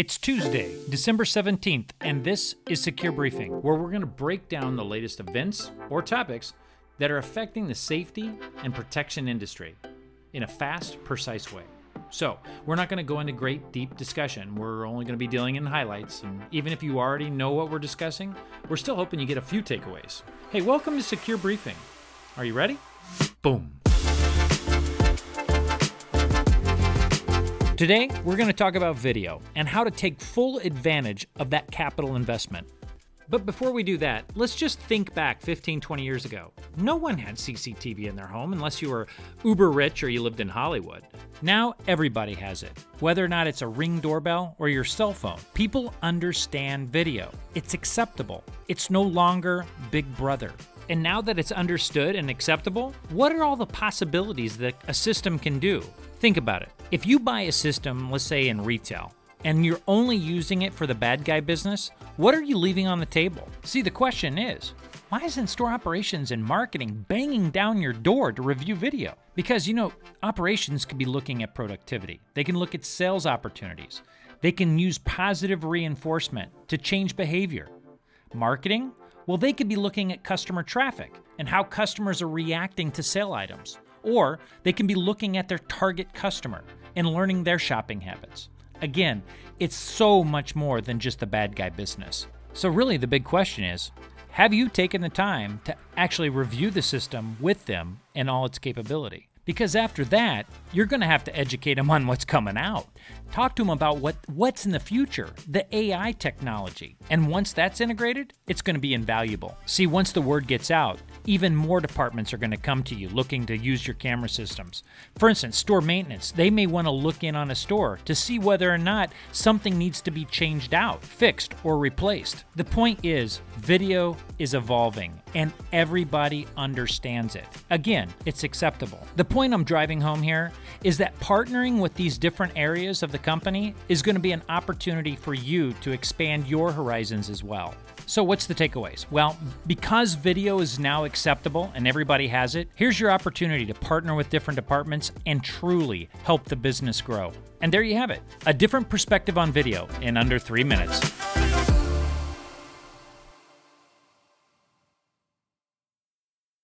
It's Tuesday, December 17th, and this is Secure Briefing, where we're going to break down the latest events or topics that are affecting the safety and protection industry in a fast, precise way. So, we're not going to go into great, deep discussion. We're only going to be dealing in highlights, and even if you already know what we're discussing, we're still hoping you get a few takeaways. Hey, welcome to Secure Briefing. Are you ready? Boom. Today, we're going to talk about video and how to take full advantage of that capital investment. But before we do that, let's just think back 15, 20 years ago. No one had CCTV in their home unless you were uber rich or you lived in Hollywood. Now everybody has it, whether or not it's a ring doorbell or your cell phone. People understand video, it's acceptable, it's no longer Big Brother. And now that it's understood and acceptable, what are all the possibilities that a system can do? Think about it. If you buy a system, let's say in retail, and you're only using it for the bad guy business, what are you leaving on the table? See, the question is, why isn't store operations and marketing banging down your door to review video? Because, you know, operations could be looking at productivity, they can look at sales opportunities, they can use positive reinforcement to change behavior. Marketing? Well, they could be looking at customer traffic and how customers are reacting to sale items. Or they can be looking at their target customer and learning their shopping habits. Again, it's so much more than just the bad guy business. So, really, the big question is have you taken the time to actually review the system with them and all its capability? Because after that, you're going to have to educate them on what's coming out. Talk to them about what, what's in the future, the AI technology. And once that's integrated, it's going to be invaluable. See, once the word gets out, even more departments are going to come to you looking to use your camera systems. For instance, store maintenance, they may want to look in on a store to see whether or not something needs to be changed out, fixed, or replaced. The point is, video is evolving and everybody understands it. Again, it's acceptable. The point I'm driving home here is that partnering with these different areas of the company is going to be an opportunity for you to expand your horizons as well. So, what's the takeaways? Well, because video is now acceptable and everybody has it, here's your opportunity to partner with different departments and truly help the business grow. And there you have it a different perspective on video in under three minutes.